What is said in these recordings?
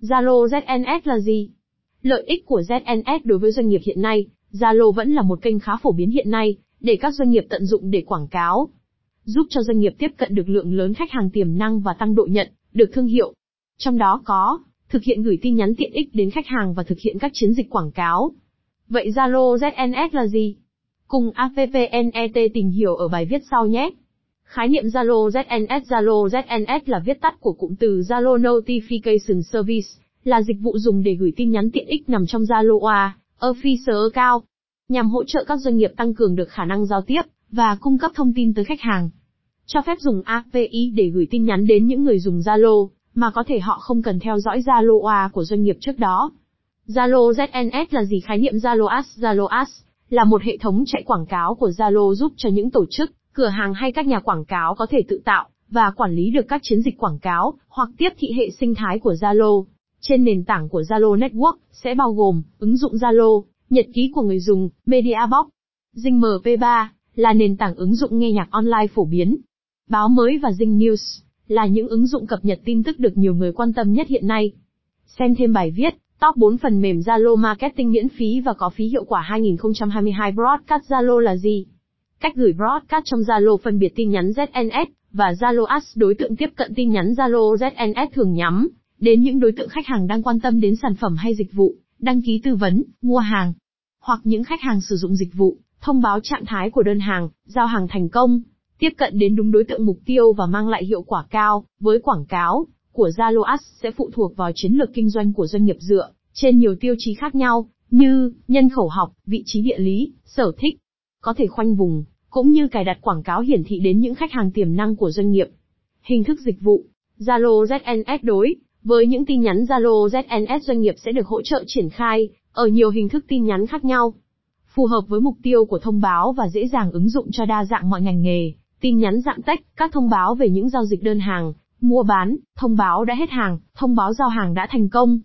Zalo ZNS là gì? Lợi ích của ZNS đối với doanh nghiệp hiện nay, Zalo vẫn là một kênh khá phổ biến hiện nay, để các doanh nghiệp tận dụng để quảng cáo. Giúp cho doanh nghiệp tiếp cận được lượng lớn khách hàng tiềm năng và tăng độ nhận, được thương hiệu. Trong đó có, thực hiện gửi tin nhắn tiện ích đến khách hàng và thực hiện các chiến dịch quảng cáo. Vậy Zalo ZNS là gì? Cùng AVVNET tìm hiểu ở bài viết sau nhé. Khái niệm Zalo ZNS Zalo ZNS là viết tắt của cụm từ Zalo Notification Service, là dịch vụ dùng để gửi tin nhắn tiện ích nằm trong Zalo A, Officer cao nhằm hỗ trợ các doanh nghiệp tăng cường được khả năng giao tiếp và cung cấp thông tin tới khách hàng. Cho phép dùng API để gửi tin nhắn đến những người dùng Zalo, mà có thể họ không cần theo dõi Zalo A của doanh nghiệp trước đó. Zalo ZNS là gì khái niệm Zalo Ads? Zalo Ads là một hệ thống chạy quảng cáo của Zalo giúp cho những tổ chức, cửa hàng hay các nhà quảng cáo có thể tự tạo và quản lý được các chiến dịch quảng cáo hoặc tiếp thị hệ sinh thái của Zalo. Trên nền tảng của Zalo Network sẽ bao gồm ứng dụng Zalo, nhật ký của người dùng, Media Box, Zing MP3 là nền tảng ứng dụng nghe nhạc online phổ biến. Báo mới và Zing News là những ứng dụng cập nhật tin tức được nhiều người quan tâm nhất hiện nay. Xem thêm bài viết, top 4 phần mềm Zalo Marketing miễn phí và có phí hiệu quả 2022 Broadcast Zalo là gì? Cách gửi broadcast trong Zalo phân biệt tin nhắn ZNS và Zalo Ads đối tượng tiếp cận tin nhắn Zalo ZNS thường nhắm đến những đối tượng khách hàng đang quan tâm đến sản phẩm hay dịch vụ, đăng ký tư vấn, mua hàng, hoặc những khách hàng sử dụng dịch vụ, thông báo trạng thái của đơn hàng, giao hàng thành công, tiếp cận đến đúng đối tượng mục tiêu và mang lại hiệu quả cao, với quảng cáo của Zalo Ads sẽ phụ thuộc vào chiến lược kinh doanh của doanh nghiệp dựa trên nhiều tiêu chí khác nhau, như nhân khẩu học, vị trí địa lý, sở thích, có thể khoanh vùng, cũng như cài đặt quảng cáo hiển thị đến những khách hàng tiềm năng của doanh nghiệp. Hình thức dịch vụ, Zalo ZNS đối với những tin nhắn Zalo ZNS doanh nghiệp sẽ được hỗ trợ triển khai ở nhiều hình thức tin nhắn khác nhau, phù hợp với mục tiêu của thông báo và dễ dàng ứng dụng cho đa dạng mọi ngành nghề. Tin nhắn dạng text, các thông báo về những giao dịch đơn hàng, mua bán, thông báo đã hết hàng, thông báo giao hàng đã thành công.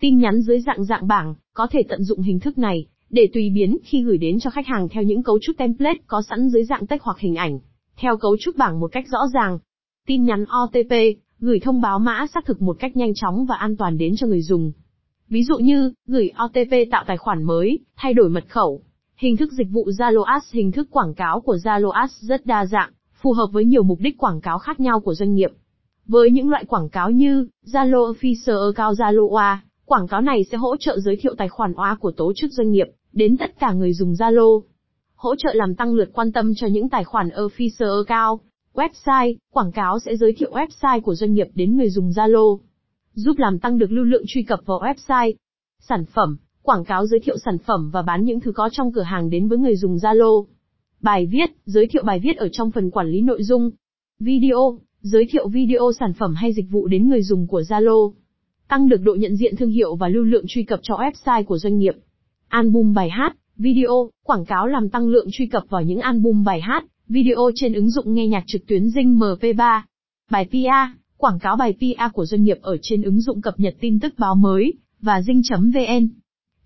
Tin nhắn dưới dạng dạng bảng, có thể tận dụng hình thức này để tùy biến khi gửi đến cho khách hàng theo những cấu trúc template có sẵn dưới dạng text hoặc hình ảnh, theo cấu trúc bảng một cách rõ ràng. Tin nhắn OTP, gửi thông báo mã xác thực một cách nhanh chóng và an toàn đến cho người dùng. Ví dụ như, gửi OTP tạo tài khoản mới, thay đổi mật khẩu. Hình thức dịch vụ Zalo Ads Hình thức quảng cáo của Zalo Ads rất đa dạng, phù hợp với nhiều mục đích quảng cáo khác nhau của doanh nghiệp. Với những loại quảng cáo như Zalo Official Account Zalo OA, quảng cáo này sẽ hỗ trợ giới thiệu tài khoản OA của tổ chức doanh nghiệp đến tất cả người dùng Zalo. Hỗ trợ làm tăng lượt quan tâm cho những tài khoản Official Account, website, quảng cáo sẽ giới thiệu website của doanh nghiệp đến người dùng Zalo, giúp làm tăng được lưu lượng truy cập vào website. Sản phẩm, quảng cáo giới thiệu sản phẩm và bán những thứ có trong cửa hàng đến với người dùng Zalo. Bài viết, giới thiệu bài viết ở trong phần quản lý nội dung. Video, giới thiệu video sản phẩm hay dịch vụ đến người dùng của Zalo. Tăng được độ nhận diện thương hiệu và lưu lượng truy cập cho website của doanh nghiệp. Album bài hát, video, quảng cáo làm tăng lượng truy cập vào những album bài hát, video trên ứng dụng nghe nhạc trực tuyến Zing MP3. Bài PR, quảng cáo bài PR của doanh nghiệp ở trên ứng dụng cập nhật tin tức báo mới, và Zing.vn.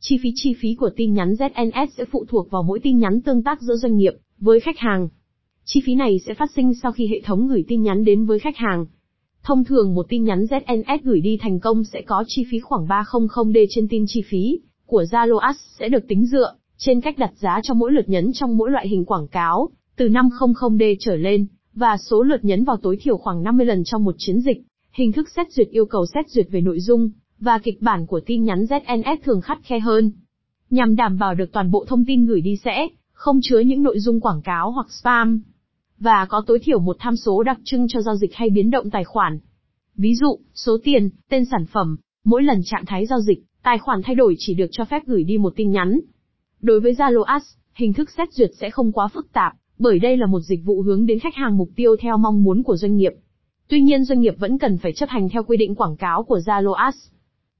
Chi phí chi phí của tin nhắn ZNS sẽ phụ thuộc vào mỗi tin nhắn tương tác giữa doanh nghiệp với khách hàng. Chi phí này sẽ phát sinh sau khi hệ thống gửi tin nhắn đến với khách hàng. Thông thường một tin nhắn ZNS gửi đi thành công sẽ có chi phí khoảng 300D trên tin chi phí của Zalo Ads sẽ được tính dựa trên cách đặt giá cho mỗi lượt nhấn trong mỗi loại hình quảng cáo, từ 500D trở lên, và số lượt nhấn vào tối thiểu khoảng 50 lần trong một chiến dịch. Hình thức xét duyệt yêu cầu xét duyệt về nội dung, và kịch bản của tin nhắn ZNS thường khắt khe hơn. Nhằm đảm bảo được toàn bộ thông tin gửi đi sẽ không chứa những nội dung quảng cáo hoặc spam, và có tối thiểu một tham số đặc trưng cho giao dịch hay biến động tài khoản. Ví dụ, số tiền, tên sản phẩm, mỗi lần trạng thái giao dịch, tài khoản thay đổi chỉ được cho phép gửi đi một tin nhắn. Đối với Zalo Ads, hình thức xét duyệt sẽ không quá phức tạp, bởi đây là một dịch vụ hướng đến khách hàng mục tiêu theo mong muốn của doanh nghiệp. Tuy nhiên doanh nghiệp vẫn cần phải chấp hành theo quy định quảng cáo của Zalo Ads.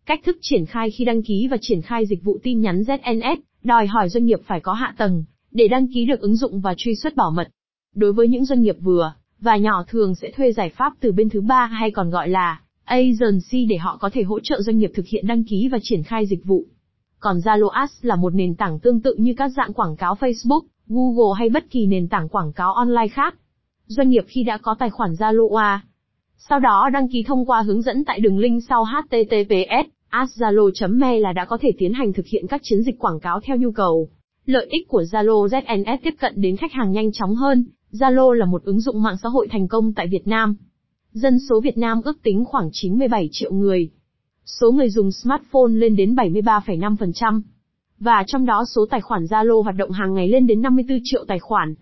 Cách thức triển khai khi đăng ký và triển khai dịch vụ tin nhắn ZNS, đòi hỏi doanh nghiệp phải có hạ tầng, để đăng ký được ứng dụng và truy xuất bảo mật. Đối với những doanh nghiệp vừa và nhỏ thường sẽ thuê giải pháp từ bên thứ ba hay còn gọi là agency để họ có thể hỗ trợ doanh nghiệp thực hiện đăng ký và triển khai dịch vụ. Còn Zalo Ads là một nền tảng tương tự như các dạng quảng cáo Facebook, Google hay bất kỳ nền tảng quảng cáo online khác. Doanh nghiệp khi đã có tài khoản Zalo A, Sau đó đăng ký thông qua hướng dẫn tại đường link sau https asz.zalo.me là đã có thể tiến hành thực hiện các chiến dịch quảng cáo theo nhu cầu. Lợi ích của Zalo ZNS tiếp cận đến khách hàng nhanh chóng hơn. Zalo là một ứng dụng mạng xã hội thành công tại Việt Nam. Dân số Việt Nam ước tính khoảng 97 triệu người. Số người dùng smartphone lên đến 73,5%. Và trong đó số tài khoản Zalo hoạt động hàng ngày lên đến 54 triệu tài khoản.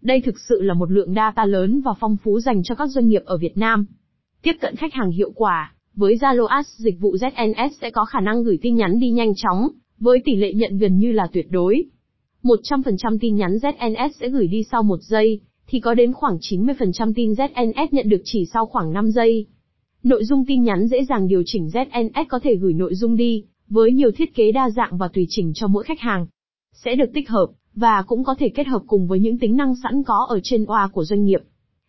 Đây thực sự là một lượng data lớn và phong phú dành cho các doanh nghiệp ở Việt Nam. Tiếp cận khách hàng hiệu quả, với Zalo Ads dịch vụ ZNS sẽ có khả năng gửi tin nhắn đi nhanh chóng, với tỷ lệ nhận gần như là tuyệt đối. 100% tin nhắn ZNS sẽ gửi đi sau 1 giây, thì có đến khoảng 90% tin ZNS nhận được chỉ sau khoảng 5 giây. Nội dung tin nhắn dễ dàng điều chỉnh ZNS có thể gửi nội dung đi, với nhiều thiết kế đa dạng và tùy chỉnh cho mỗi khách hàng. Sẽ được tích hợp, và cũng có thể kết hợp cùng với những tính năng sẵn có ở trên OA của doanh nghiệp.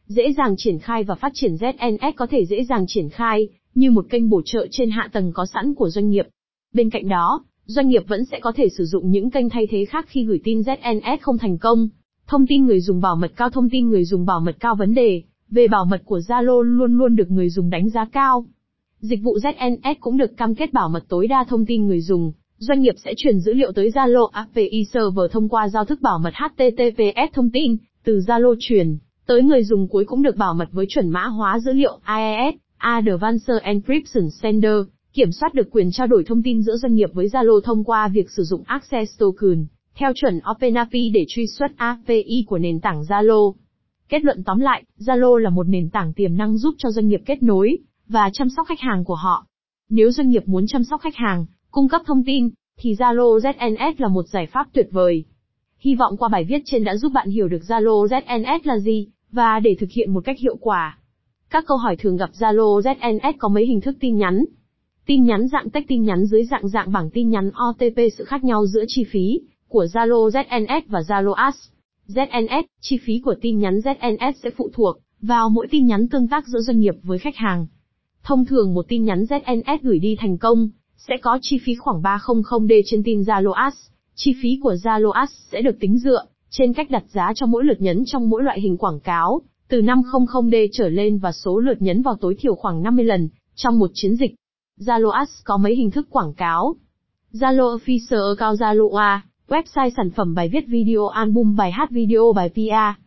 Dễ dàng triển khai và phát triển ZNS có thể dễ dàng triển khai, như một kênh bổ trợ trên hạ tầng có sẵn của doanh nghiệp. Bên cạnh đó, doanh nghiệp vẫn sẽ có thể sử dụng những kênh thay thế khác khi gửi tin ZNS không thành công. Thông tin người dùng bảo mật cao Thông tin người dùng bảo mật cao vấn đề về bảo mật của Zalo luôn luôn được người dùng đánh giá cao. Dịch vụ ZNS cũng được cam kết bảo mật tối đa thông tin người dùng. Doanh nghiệp sẽ truyền dữ liệu tới Zalo API Server thông qua giao thức bảo mật HTTPS thông tin từ Zalo truyền tới người dùng cuối cũng được bảo mật với chuẩn mã hóa dữ liệu AES, Advanced Encryption Sender, kiểm soát được quyền trao đổi thông tin giữa doanh nghiệp với Zalo thông qua việc sử dụng Access Token, theo chuẩn OpenAPI để truy xuất API của nền tảng Zalo. Kết luận tóm lại, Zalo là một nền tảng tiềm năng giúp cho doanh nghiệp kết nối và chăm sóc khách hàng của họ. Nếu doanh nghiệp muốn chăm sóc khách hàng, cung cấp thông tin, thì Zalo ZNS là một giải pháp tuyệt vời. Hy vọng qua bài viết trên đã giúp bạn hiểu được Zalo ZNS là gì, và để thực hiện một cách hiệu quả. Các câu hỏi thường gặp Zalo ZNS có mấy hình thức tin nhắn. Tin nhắn dạng text tin nhắn dưới dạng dạng bảng tin nhắn OTP sự khác nhau giữa chi phí của Zalo ZNS và Zalo Ads. ZNS, chi phí của tin nhắn ZNS sẽ phụ thuộc vào mỗi tin nhắn tương tác giữa doanh nghiệp với khách hàng. Thông thường một tin nhắn ZNS gửi đi thành công sẽ có chi phí khoảng 300D trên tin Zalo Ads. Chi phí của Zalo Ads sẽ được tính dựa trên cách đặt giá cho mỗi lượt nhấn trong mỗi loại hình quảng cáo, từ 500D trở lên và số lượt nhấn vào tối thiểu khoảng 50 lần trong một chiến dịch. Zalo Ads có mấy hình thức quảng cáo. Zalo Official Account Zalo A, website sản phẩm bài viết video album bài hát video bài PR.